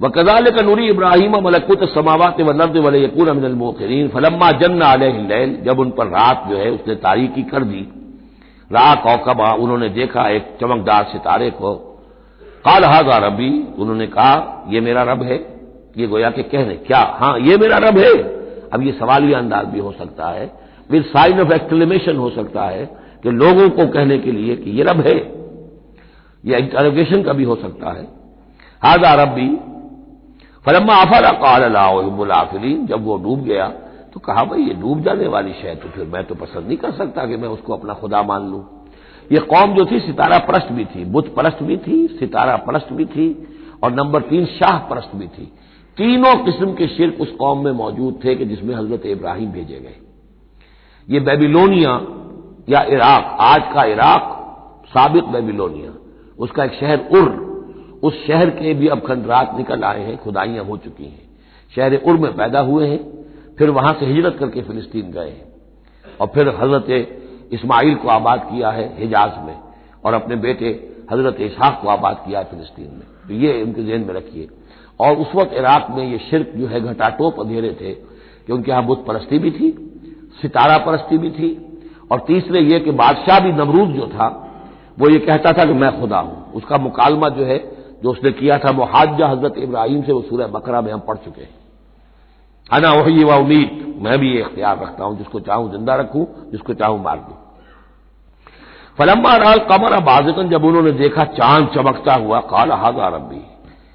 वकदाल का नूरी इब्राहिम मलकुत समावत वलर्द वलयकून अमिनल फलम्मा जन्न अलैल जब उन पर रात जो है उसने तारीकी कर दी रा कौकबा उन्होंने देखा एक चमकदार सितारे को काल हाजा रबी उन्होंने कहा यह मेरा रब है ये गोया के कहने क्या हाँ ये मेरा रब है अब ये सवालिया अंदाज भी हो सकता है विद साइन ऑफ़ एक्सक्लेमेशन हो सकता है कि लोगों को कहने के लिए कि ये रब है यह इंटरोगेशन का भी हो सकता है हाजा रबी फलम्मा आफरा काल जब वो डूब गया तो कहा, भाई, ये डूब जाने वाली शय तो फिर मैं तो पसंद नहीं कर सकता कि मैं उसको अपना खुदा मान लू। ये कौम जो थी, सितारा परस्त भी थी बुद्ध परस्त भी थी, सितारा परस्त भी थी, और नंबर तीन, शाह परस्त भी थी। तीनों किस्म के शिरक उस कौम में मौजूद थे कि जिसमें हज़रत इब्राहिम भेजे गए। ये बेबीलोनिया या इराक, आज का इराक साबिक बेबीलोनिया, उसका एक शहर उर्र उस शहर के भी अब खंडरात निकल आए हैं, खुदाइयाँ हो चुकी हैं। शहर उर में पैदा हुए हैं, फिर वहाँ से हिजरत करके फिलिस्तीन गए हैं। और फिर हज़रत इस्माइल को आबाद किया है हिजाज में, और अपने बेटे हज़रत इसहाक को आबाद किया है फिलिस्तीन में। तो ये उनके जहन में रखिए। और उस वक्त इराक में ये शिरक जो है घटाटोप अंधेरे थे कि उनके यहाँ बुत परस्ती भी थी, सितारा परस्ती भी थी, और तीसरे ये कि बादशाह भी नमरूद जो था, वो ये कहता था कि मैं खुदा हूँ। उसका मुकालमा जो है जो उसने किया था मुहाजा हज़रत इब्राहिम से, वो सूर्य बकरा में हम पढ़ चुके हैं। अना वही व उम्मीद। मैं भी ये इख्तियार रखता हूँ, जिसको चाहूँ ज़िंदा रखूँ, जिसको चाहूँ मार दूँ। फलम्मा राल कमर बाजकन, जब उन्होंने देखा चाँद चमकता हुआ, काला हाजा रबी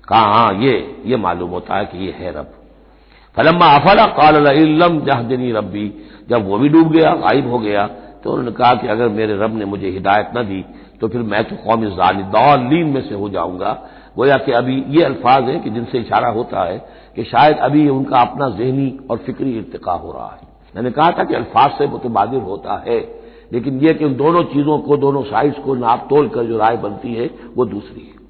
कहा हाँ ये ये मालूम होता है कि ये है रब। फलम्मा अफला, काल इलम जहदनी रबी जब वो भी डूब गया, गायब हो गया तो उन्होंने कहा कि अगर मेरे रब ने मुझे हिदायत न दी तो फिर मैं तो कौम जालिदीन में से हो जाऊँगा। गोया कि अभी ये अल्फाज है कि जिनसे इशारा होता है कि शायद अभी उनका अपना जहनी और फिक्री इरतका हो रहा है। मैंने कहा था कि अल्फाज से मुतबादिल होता है, लेकिन यह कि उन दोनों चीज़ों को, दोनों साइड्स को नाप तोल कर जो राय बनती है, वो दूसरी है।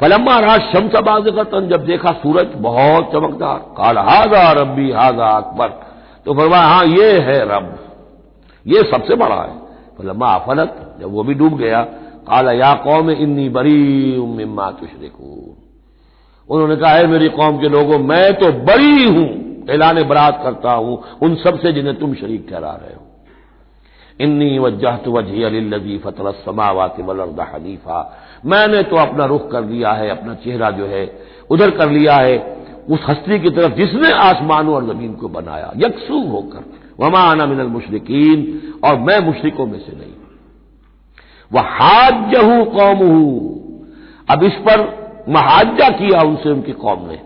फलम्मा राज शम्स का तन जब देखा सूरज, बहुत चमकदार। काल, हाजा रबी हाजा अकबर। तो फरमाया हाँ ये है रब। ये सबसे बड़ा है। फलम्मा अफलत जब वो भी डूब गया काला या कौम इन्नी बरी उम्मा तुशरिकू उन्होंने कहा है मेरी कौम के लोगों मैं तो बरी हूँ ऐलान बरात करता हूँ उन सबसे जिन्हें तुम शरीक ठहरा रहे हो इन्नी वजहत वजही अली फतल समावात वलर्द हनीफा मैंने तो अपना रुख कर दिया है अपना चेहरा जो है उधर कर लिया है उस हस्ती की तरफ़ जिसने आसमानों और ज़मीन को बनाया यकसू होकर वमा आना मिनल मुशरकिन और मैं मुशरकों में से नहीं वह हाजहू कौम अब इस पर महाजा किया उनसे उनकी कौम ने।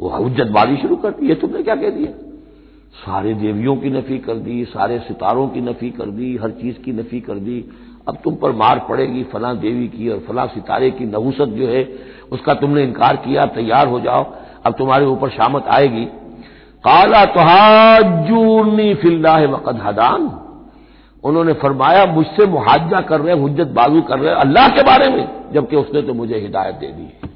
वो हजतबाजी शुरू कर दी, ये तुमने क्या कह दिया? सारे देवियों की नफी कर दी, सारे सितारों की नफी कर दी, हर चीज़ की नफी कर दी। अब तुम पर मार पड़ेगी फला देवी की और फला सितारे की नवूसत जो है, उसका तुमने इनकार किया, तैयार हो जाओ, अब तुम्हारे ऊपर शामत आएगी। काला तुहाजूनी फिल्ला वक़द हदान। उन्होंने फरमाया, मुझसे मुहाजा कर रहे हजत बाजू कर रहे अल्लाह के बारे में, जबकि उसने तो मुझे हिदायत दे दी है।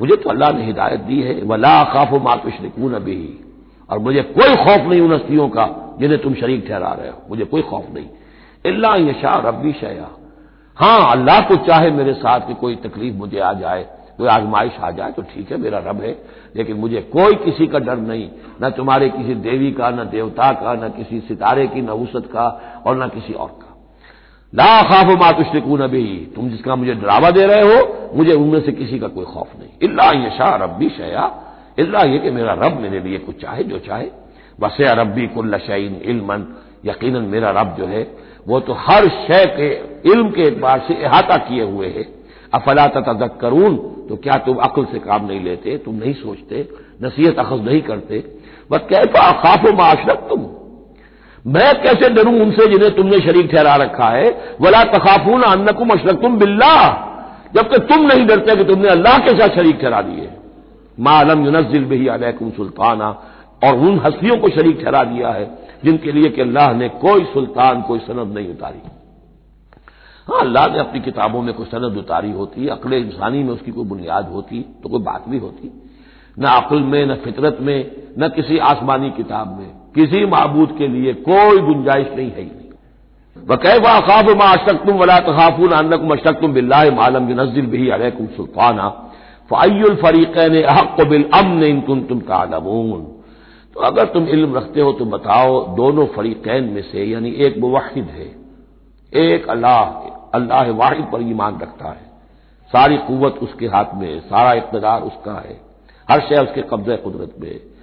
मुझे तो अल्लाह ने हिदायत दी है, वला खाफ मातुशरकून अभी और मुझे कोई खौफ नहीं उन हस्तियों का, जिन्हें तुम शरीक ठहरा रहे हो। मुझे कोई खौफ नहीं। अल्लाह यशा रबी शया। हाँ अल्लाह को चाहे मेरे साथ कि कोई तकलीफ़ मुझे आ जाए कोई आजमाइश आ जाए तो ठीक है, मेरा रब है, लेकिन मुझे कोई किसी का डर नहीं। न तुम्हारे किसी देवी का, न देवता का, न किसी सितारे की नवूसत का, और न किसी और का। ला खाफ मातुश्रिकू नबी तुम जिसका मुझे डरावा दे रहे हो, मुझे उनमें से किसी का कोई खौफ नहीं। इल्ला यशा रब्बी शया। इल्ला ये कि मेरा रब मेरे लिए कुछ चाहे, जो चाहे। वसे रबी कुल्लशैन इल्मन। यकीन मेरा रब जो है, वो तो हर शय के, इल्म के एतबार से अहाता किए हुए है। अफला तदक करून तो क्या तुम अक्ल से काम नहीं लेते, तुम नहीं सोचते, नसीहत अखज नहीं करते? बस कैसा अखाफ माशरक तुम मैं कैसे डरूं उनसे जिन्हें तुमने शरीक ठहरा रखा है? वला तखाफून अन्नकुम अशरक तुम बिल्ला जबकि तुम नहीं डरते कि तुमने अल्लाह के साथ शरीक ठहरा दिए। मालम यूनजिल बही अलैकुम सुल्ताना। और उन हस्तियों को शरीक ठहरा दिया है, जिनके लिए कि अल्लाह ने कोई सुल्तान, कोई सनद नहीं उतारी। हाँ अल्लाह ने अपनी किताबों में कोई सनद उतारी होती, अकल इंसानी में उसकी कोई बुनियाद होती तो कोई बात भी होती। न अक्ल में, न फितरत में, न किसी आसमानी किताब में, किसी मबूद के लिए कोई गुंजाइश नहीं है ही नहीं। वकैफ अखाफ मा अशक्तुम वला तखाफून अन्नकुम अशक्तुम बिल्ला मालम नजिल भी अलैकुम सुल्ताना। फ़ाइल फरीक़ैन अहक बिल अमन इन तुम तुम तालमून। तो अगर तुम इल्म रखते हो तो बताओ, दोनों फरीकैन में से, यानी एक मुवाहिद है, एक अल्लाह अल्लाह वाहिद पर ईमान रखता है। सारी कुवत उसके हाथ में सारा इकतदार उसका है। हर शय उसके कब्जे कुदरत में है।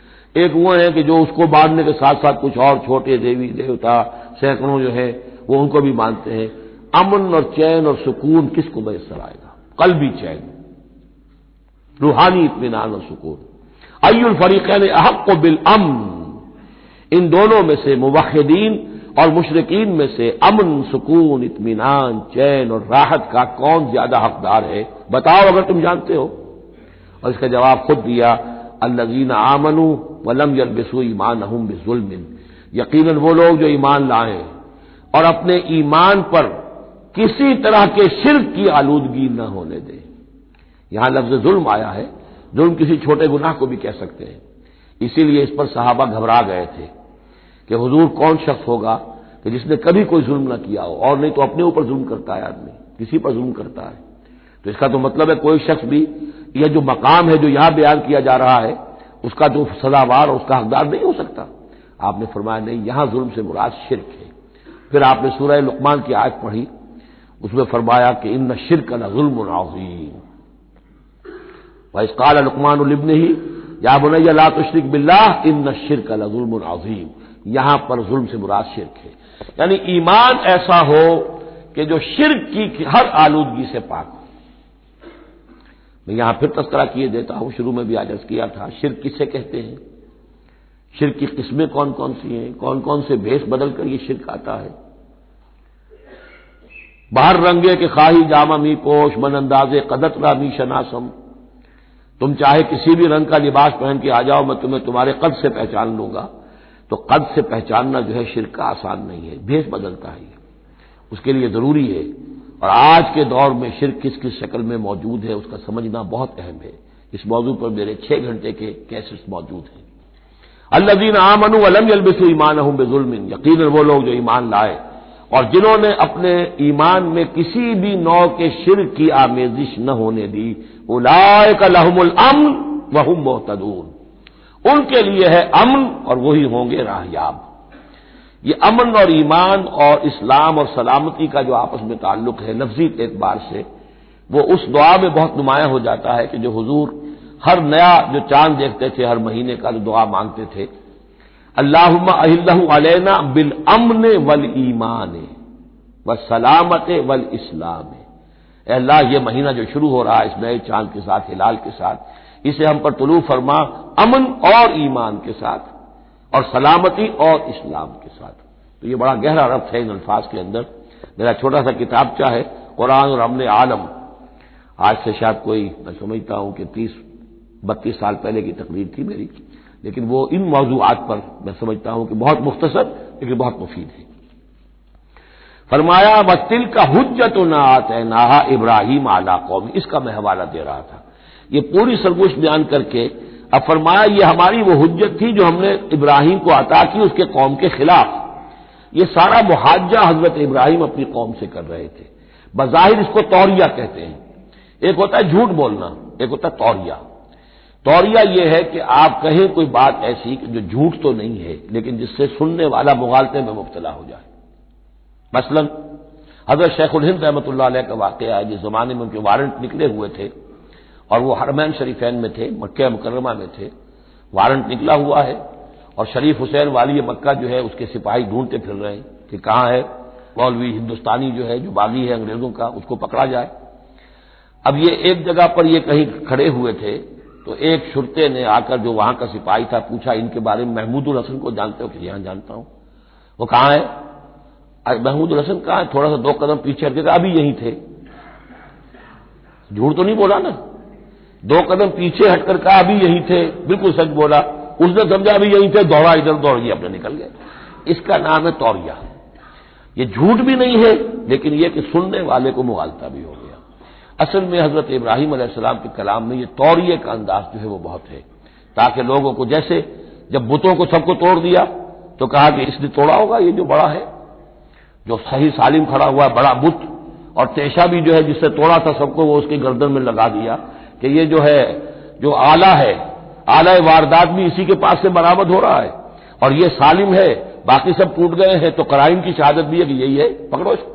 एक वो है कि जो उसको मानने के साथ साथ कुछ और छोटे देवी, देवता, सैकड़ों जो है, वो उनको भी मानते हैं। अमन और चैन और सुकून किसको मैसर आएगा? कल भी चैन। रूहानी इतमान और सुकून। अयुल फरीकैन अहक को बिल अमन। इन दोनों में से मुवाहिदीन और मुशरकिन में से अमन, सुकून इतमान चैन और राहत का कौन ज़्यादा हकदार है? बताओ अगर तुम जानते हो। और इसका जवाब खुद दिया, अल्लजीन आमनु वलम यलबिसु ईमान अहम बिजुलमिन। यकीन वो लोग जो ईमान लाए और अपने ईमान पर किसी तरह के शिरक की आलूदगी न होने दें। यहाँ लफ्ज जुल्म आया है। जुल्म किसी छोटे गुनाह को भी कह सकते हैं। इसीलिए इस पर सहाबा घबरा गए थे। कि हुजूर कौन शख्स होगा कि जिसने कभी कोई जुल्म न किया हो? और नहीं तो अपने ऊपर जुल्म करता है आदमी। किसी पर जुल्म करता है। तो इसका तो मतलब है कोई शख्स भी, यह जो मकाम है, जो यहाँ बयान किया जा रहा है, उसका जो सदावार उसका हकदार नहीं हो सकता। आपने फरमाया, नहीं, यहाँ जुल्म से मुराद शिरक है। फिर आपने सूरह लुकमान की आयत पढ़ी, उसमें फरमाया कि इन शिरक न जुल्म नाजीम वैसकाल लुकमान उलिबन ही, या बुनैया ला तुशरिक बिल्लाह इन शिरक न जुल्म नाजीम यहाँ पर जुल्म से मुराद शिरक है। यानी ईमान ऐसा हो कि जो शिरक की हर आलूदगी से पाक हो। मैं यहाँ फिर तस्करा किए देता हूँ, शुरू में भी आज किया था शिर किसे कहते हैं? शिर की किस्में कौन कौन सी हैं? कौन कौन से भेष बदलकर ये शिरक आता है? बाहर रंगे के खाही जामा मी पोश, मन अंदाजे कदतरा मी शनासम। तुम चाहे किसी भी रंग का लिबास पहन के आ जाओ, मैं तुम्हें तुम्हारे कद से पहचान लूँगा। तो कद से पहचानना जो है शिरक आसान नहीं है, भेष बदलता है उसके लिए ज़रूरी है, और आज के दौर में शिरक किस किस शक्ल में मौजूद है उसका समझना बहुत अहम है। इस मौजू पर मेरे छह घंटे के कैसेट्स मौजूद हैं। अल्लादीन आमनु अलम यलबिसु ईमान हूँ बेजुलमिन। यकीन वो लोग जो ईमान लाए, और जिन्होंने अपने ईमान में किसी भी नौ के शिर की आमेजिश न होने दी उलाय का लहमुल अमन वहुम मोहतदून। उनके लिए है अमन, और वही होंगे राहयाब। ये अमन और ईमान और इस्लाम और सलामती का जो आपस में ताल्लुक है, लफ्जी एतबार से, वो उस दुआ में बहुत नुमाया हो जाता है कि जो हुजूर हर नया जो चाँद देखते थे, हर महीने का जो दुआ मांगते थे। अल्लाहना बिल अमन वल ईमान व सलामत वल इस्लाम। अल्लाह, ये महीना जो शुरू हो रहा है, इस नए चाँद के साथ, हिलाल के साथ इसे हम पर तुलू फरमा अमन और ईमान के साथ और सलामती और इस्लाम के साथ। तो ये बड़ा गहरा अर्थ है इन अल्फाज के अंदर। मेरा छोटा सा किताबचा है? कुरान और अमन आलम। आज से शायद कोई, मैं समझता हूँ कि तीस, बत्तीस साल पहले की तकरीर थी मेरी, लेकिन वो इन मौजूद पर मैं समझता हूँ कि बहुत मुख्तसर, लेकिन बहुत मुफीद है। फरमाया बस्तिल का हुज्जत नात नाहा इब्राहिम आला कौमी। इसका मैं हवाला दे रहा था। ये पूरी सरगोश बयान करके अब फरमाया, ये हमारी वो हुज्जत थी जो हमने इब्राहिम को अता की उसके कौम के खिलाफ। ये सारा मुहाजा हज़रत इब्राहिम अपनी कौम से कर रहे थे। बजाहिर इसको तौरिया कहते हैं। एक होता है झूठ बोलना, एक होता है तौरिया। तौरिया यह है कि आप कहें कोई बात ऐसी जो झूठ तो नहीं है, लेकिन जिससे सुनने वाला मुगालते में मुबतला हो जाए। मसलन, हज़रत शेखुल हिंद रहमत का वाक़ है, जिस जमाने में उनके वारंट निकले हुए थे और वो हरमैन शरीफैन में थे, मक्के मुकरमा में थे। वारंट निकला हुआ है और शरीफ हुसैन वाली मक्का जो है, उसके सिपाही ढूंढते फिर रहे हैं कि कहाँ है। मौलवी हिंदुस्तानी जो है, जो बागी है अंग्रेज़ों का, उसको पकड़ा जाए। अब ये एक जगह पर ये कहीं खड़े हुए थे तो एक शुरते ने आकर जो वहाँ का सिपाही था, पूछा इनके बारे में, महमूदुल हसन को जानते हो? कि यहाँ जानता हूँ। वो कहाँ है? महमूदुल हसन कहाँ है? थोड़ा सा दो कदम पीछे हटके अभी यहीं थे। झूठ तो नहीं बोला ना? दो कदम पीछे हटकर कहा, अभी यहीं थे। बिल्कुल सच बोला। उसने समझा, अभी यहीं थे, दौड़ा इधर, दौड़ गया अपने निकल गए। इसका नाम है तौरिया। ये झूठ भी नहीं है, लेकिन यह कि सुनने वाले को मुगालता भी हो गया। असल में हज़रत इब्राहिम अलैहिस्सलाम के कलाम में ये तौरिए का अंदाज जो है वो बहुत है। ताकि लोगों को जैसे जब बुतों को सबको तोड़ दिया तो कहा कि इसने तोड़ा होगा, ये जो बड़ा है। जो सही सालिम खड़ा हुआ बड़ा बुत, और तेशा भी जो है जिससे तोड़ा था सबको वो उसकी गर्दन में लगा दिया। कि ये जो है, जो आला है, आला वारदात भी इसी के पास से बरामद हो रहा है। और ये सालिम है, बाकी सब टूट गए हैं तो कराइम की शहादत भी कि यही है, पकड़ो इसको।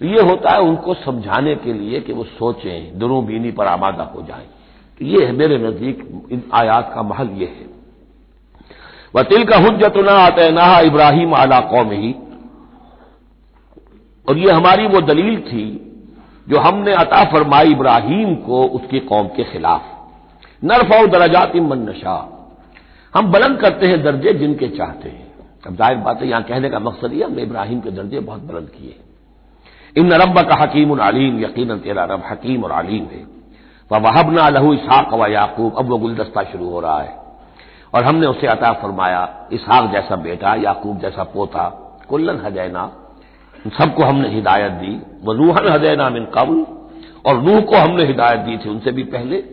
तो ये होता है उनको समझाने के लिए कि वो सोचें, दोनों बीनी पर आमादा हो जाए। तो ये है मेरे नज़दीक, इन आयात का महल ये है। वह तिल का हजत ना आते ना इब्राहिम आला कौम ही और ये हमारी वो दलील थी जो हमने अता फरमाई इब्राहिम को उसकी कौम के खिलाफ। नरफाउ दराजात मन नशा। हम बुलंद करते हैं दर्जे जिनके चाहते हैं। अब ज़ाहिर बात है, यहाँ कहने का मकसद यह हमने इब्राहिम के दर्जे बहुत बुलंद किए। इन रब का हकीम और आलीम यकीन तेरा रब हकीम और आलीम है। वह वहबना लहू इसहाक व याकूब, अब वह गुलदस्ता शुरू हो रहा है। और हमने उसे अता फरमाया, इसहाक जैसा बेटा, याकूब जैसा पोता, कुल्लन हजैना सबको हमने हिदायत दी। वजूहन हदैना मिन कबल, और नूह को हमने हिदायत दी थी उनसे भी पहले।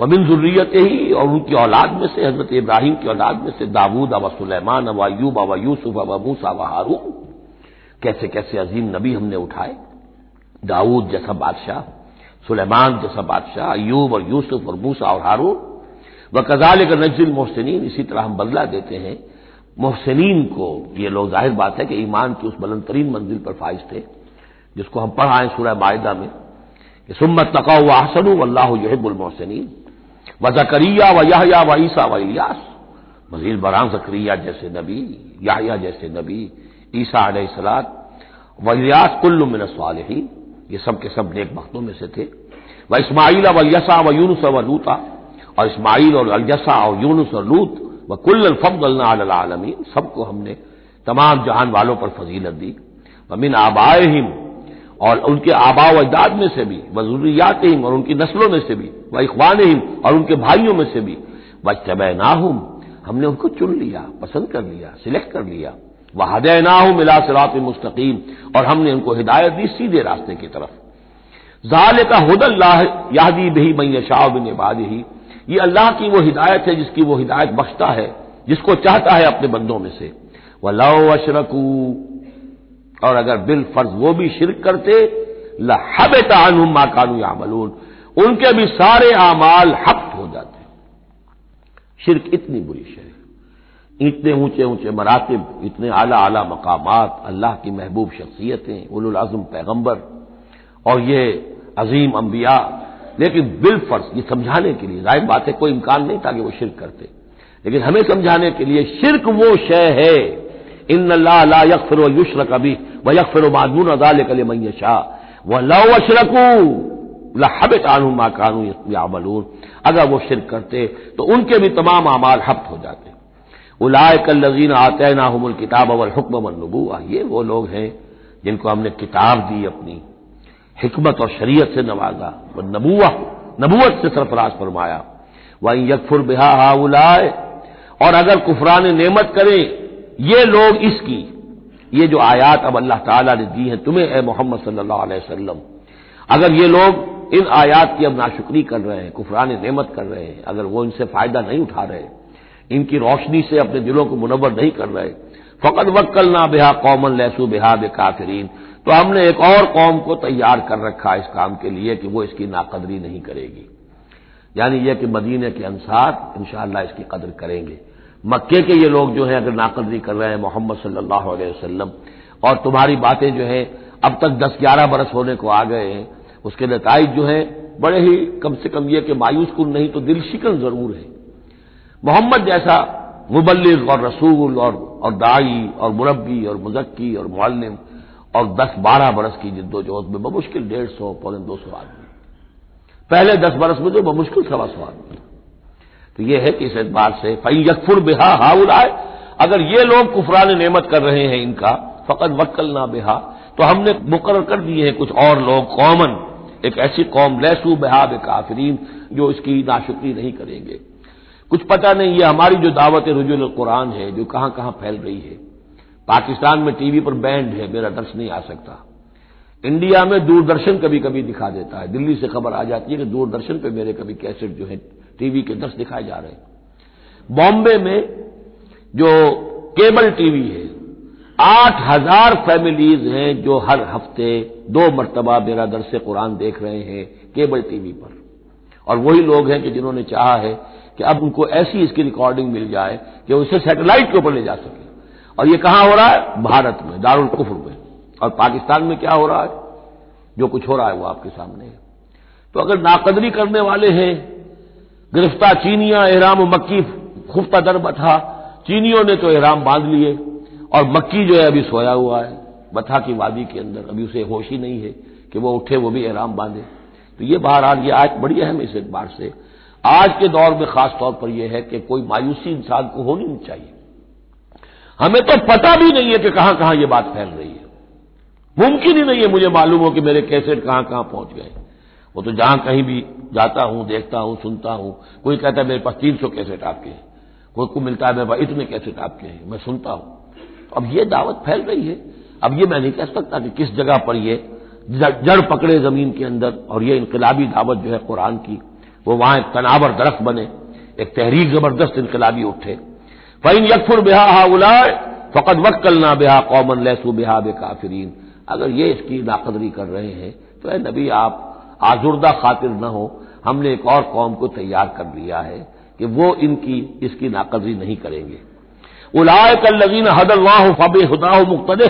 वमिन जुर्रियत ही और उनकी औलाद में से, हज़रत इब्राहिम की औलाद में से, दाऊद अवा सुलेमान अवा यूब अवा यूसुफ अवा मूसा व हारून। कैसे कैसे अजीम नबी हमने उठाए। दाऊद जैसा बादशाह, सुलेमान जैसा बादशाह अयूब और यूसुफ और मूसा और हारून। व कजाल नजल मोहसिन इसी तरह हम बदला देते हैं। मोहसिन को, ये लोग ज़ाहिर बात है कि ईमान की उस बुलंद तरीन मंजिल पर फाइज थे, जिसको हम पढ़ाएँ सूरह माहिदा में, कि सुम्मत तका व अल्लाह यहबुल मोहसिन व जकरिया व याहया व ईसा व इलियास। मजीद बरान जकरिया जैसे नबी, याहिया जैसे नबी, ईसा अलैहिस्सलात व इलियास कुल्लु मिन सालिहीन, ये सब के सब नेक वक्तों में से थे। व इस्माइल व यसा व यूनुस व लूता, और इस्माइल और अljसा और यूनुस और लूत व कुल्ल आलमी सबको हमने तमाम जहान वालों पर फजीलत दी। वमिन आबाए हिम और उनके आबा अजदाद में से भी, व जरूरियात हिम और उनकी नस्लों में से भी, व इखवान हिम और उनके भाइयों में से भी। व ना हमने उनको चुन लिया, पसंद कर लिया, सिलेक्ट कर लिया। वह हदय ना हूँ मिला सिरात मुस्तकीम, और हमने उनको हिदायत दी सीधे रास्ते की तरफ़। जाल का हदल्लाह यादी बही मैं शाह बिन बाद ही ये अल्लाह की वो हिदायत है जिसकी वो हिदायत बख्शता है, जिसको चाहता है अपने बंदों में से। वह लो अशरकू, और अगर बिल फ़र्ज़ वो भी शिरक करते लहब तानुम माकानू यामलून। उनके भी सारे आमाल हफ्त हो जाते। शिरक इतनी बुरी शय इतने ऊँचे ऊँचे मरातब, इतने आला आला मकामात, अल्लाह की महबूब शख्सियतें उलुल आज़म पैगंबर, और ये अजीम अंबिया लेकिन बिल फ़र्ज़, ये समझाने के लिए ज़ाहिर बात है कोई इम्कान नहीं था कि वो शिरक करते। लेकिन हमें समझाने के लिए शिरक वो शय है इन ला यकफर युश्र कभी व यकफर मादून अदाल कल मैशा वह लो अशरकू लहब कानू मा कानू यामलून। अगर वो शिरक करते तो उनके भी तमाम अमाल हफ्त हो जाते। उलाय कल लजीन आते ना हमल किताब अवल हुक्म नबुआ ये वो लोग हैं जिनको हमने किताब दी अपनी। हिकमत और शरीयत से नवाजा। वह नबुआ नबूत से सरफराज फरमाया। वह यकफुर बिहा हाउलाए, और अगर कुफरान नेमत करें, ये लोग इसकी, ये जो आयात अब अल्लाह ताला ने दी है तुम्हें, ए मोहम्मद सल्लल्लाहु अलैहि वसल्लम। अगर ये लोग इन आयात की अब नाशुक्री कर रहे हैं, कुफरान नेमत कर रहे हैं, अगर वो इनसे फ़ायदा नहीं उठा रहे, इनकी रोशनी से अपने दिलों को मुनवर नहीं कर रहे फ़कत वक्ल ना बेहा कौमन लहसू बेहा बे काफरीन तो हमने एक और कौम को तैयार कर रखा इस काम के लिए कि वो इसकी नाकदरी नहीं करेगी। यानी यह कि मदीने के अंसार इंशाला इसकी कदर करेंगे। मक्के के ये लोग जो है, अगर नाकदरी कर रहे हैं मोहम्मद सल्लल्लाहु अलैहि वसल्लम, और तुम्हारी बातें जो है, अब तक दस ग्यारह बरस होने को आ गए हैं, उसके नतज जो है, बड़े ही कम से कम ये कि मायूस कुन नहीं तो दिल शिकन ज़रूर है। मोहम्मद जैसा मुबलिग और रसूल और और दाई और मुरबी और मुजक्की और मुल्लिम और दस बारह बरस की जिद्दोजहद में बमुश्किल डेढ़ सौ, पौने दो सौ आदमी। पहले दस बरस में तो बमुश्किल सवा सौ आदमी। तो यह है कि इस एतबार से फई यकफुर बेहा हाउलाए, अगर ये लोग कुफरान नेमत कर रहे हैं इनका, फ़कत वक्ल ना बेहा। तो हमने मुकर कर दिए हैं कुछ और लोग, कॉमन। एक ऐसी कौम, लैसू बेहा काफरीन, जो इसकी नाशुक्री नहीं करेंगे। कुछ पता नहीं, ये हमारी जो दावत रजुल कुरान है, जो कहाँ कहाँ फैल रही है। पाकिस्तान में टीवी पर बैंड है, मेरा दर्श नहीं आ सकता। इंडिया में दूरदर्शन कभी कभी दिखा देता है। दिल्ली से खबर आ जाती है कि दूरदर्शन पे मेरे कभी कैसेट जो है, टीवी के दर्श दिखाए जा रहे हैं। बॉम्बे में जो केबल टीवी है, आठ हज़ार फैमिलीज़ हैं जो हर हफ़्ते दो मरतबा मेरा दरस कुरान देख रहे हैं केबल टीवी पर। और वही लोग हैं कि जिन्होंने चाहा है कि अब उनको ऐसी इसकी रिकॉर्डिंग मिल जाए कि उसे सैटेलाइट के ऊपर ले जा सके। और ये कहाँ हो रहा है? भारत में, दारुल कुफर में। और पाकिस्तान में क्या हो रहा है? जो कुछ हो रहा है वो आपके सामने है। तो अगर नाकदरी करने वाले हैं, गिरफ़्तार चीनिया, एहराम मक्की खुफ्ता दर बथा। चीनियों ने तो एहराम बाँध लिए और मक्की जो है अभी सोया हुआ है। बथा की वादी के अंदर, अभी उसे होश ही नहीं है कि वो उठे, वो भी एहराम बांधे। तो ये बहरहाल, ये आज बड़ी अहम इस एतबार से। आज के दौर में खास तौर पर यह है कि कोई मायूसी इंसान को होनी नहीं चाहिए। हमें तो पता भी नहीं है कि कहाँ कहाँ यह बात फैल रही है। मुमकिन ही नहीं है मुझे मालूम हो कि मेरे कैसेट कहाँ कहाँ पहुँच गए। वो तो जहाँ कहीं भी जाता हूँ, देखता हूँ, सुनता हूँ, कोई कहता है, मेरे पास तीन सौ कैसेट आपके हैं। कोई को मिलता है, मेरे पास इतने कैसेट आपके हैं, मैं सुनता हूँ। अब ये दावत फैल रही है। अब ये मैं नहीं कह सकता कि किस जगह पर ये जड़ पकड़े ज़मीन के अंदर और ये इनकलाबी दावत जो है कुरान की, वो वहाँ एक तनावर दरख्त बने, एक तहरीक ज़बरदस्त इनकलाबी उठे। फ़ैन यकफुर बेहा हा उलाए फ़कत वक्ल ना बेहा कौमन लहसू बेहा बे काफरीन अगर ये इसकी नाकदरी कर रहे हैं तो नबी आप आजुर्दा खातिर न हो हमने एक और कौम को तैयार कर लिया है कि वो इनकी इसकी नाकदरी नहीं करेंगे उलाय कल्लवीन हदल्लाह फब हुदा मुख्तल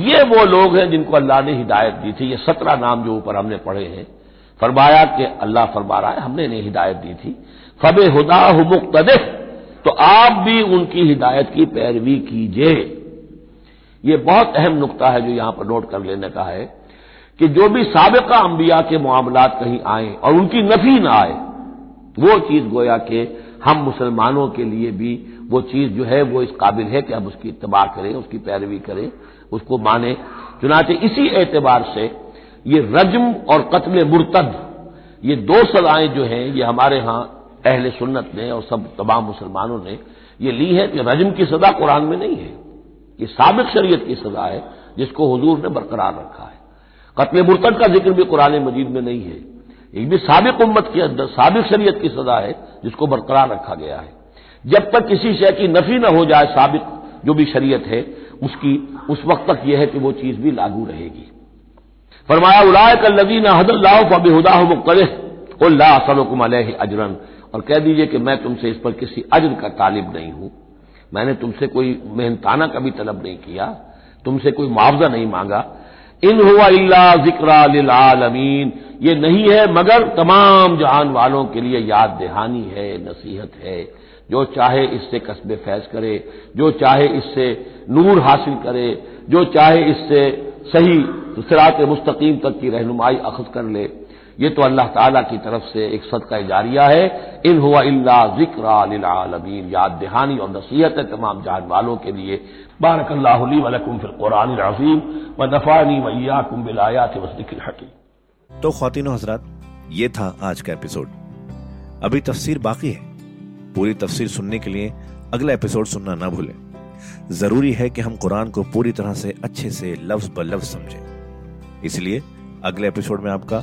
ये वो लोग हैं जिनको अल्लाह ने हिदायत दी थी ये सत्रह नाम जो ऊपर हमने पढ़े हैं फरमाया कि अल्लाह फरमा रहा है हमने इन्हें हिदायत दी थी फब हुदा मुख्तल तो आप भी उनकी हिदायत की पैरवी कीजिए। ये बहुत अहम नुकता है जो यहाँ पर नोट कर लेने का है कि जो भी सबका अंबिया के मामलात कहीं आए और उनकी नफी ना आए, वो चीज़ गोया कि हम मुसलमानों के लिए भी वो चीज़ जो है, वो इस काबिल है कि हम उसकी इतबा करें, उसकी पैरवी करें, उसको माने। चुनाचे इसी एतबार से ये रजम और कत्ल मुर्तद, ये दो सजाएँ जो हैं, ये हमारे यहाँ अहल सुन्नत ने और सब तमाम मुसलमानों ने ये ली है कि रजम की सजा कुरान में नहीं है। ये सबक शरीयत की सजा है, जिसको हजूर ने बरकरार रखा है। कत्ल मुर्तद का ज़िक्र भी कुरान मजीद में नहीं है। एक भी सबक उम्मत के अंदर सबक शरीयत की सजा है, जिसको बरकरार रखा गया है। जब तक किसी शय की नफी न हो जाए सबक जो भी शरीयत है, उसकी, उस वक्त तक यह है कि वो चीज़ भी लागू रहेगी। फरमाया उलाय कल नदीन हदल्लाह फबहुदा मुख्तलिफ़ सलकुम अजरन। और कह दीजिए कि मैं तुमसे इस पर किसी अजर का तालिब नहीं हूँ। मैंने तुमसे कोई मेहनताना कभी तलब नहीं किया, तुमसे कोई मुआवजा नहीं मांगा। इन हुआ इल्ला जिक्रा ये नहीं है, मगर तमाम जहान वालों के लिए याद दहानी है, नसीहत है। जो चाहे इससे कस्बे फैज करे, जो चाहे इससे नूर हासिल करे, जो चाहे इससे सही सिरात मुस्तकीम तक की रहनुमाई अखज कर ले ये तो अल्लाह ताला की तरफ़ से एक सदका जारिया है। इन हुआ इल्ला जिक्रालमीन याद दहानी और नसीहत है तमाम जान वालों के लिए। बारक वलकुम फिल कुरान अजीम। व नफ़ानी वैयाकुम बिलायात वसदिकिल हकीम। तो खातिन हजरात, ये था आज का एपिसोड। अभी तफसीर बाकी है। पूरी तफसीर सुनने के लिए अगला एपिसोड सुनना ना भूलें। ज़रूरी है कि हम कुरान को पूरी तरह से अच्छे से लफ्ज ब लफ्ज समझें। इसलिए अगले एपिसोड में आपका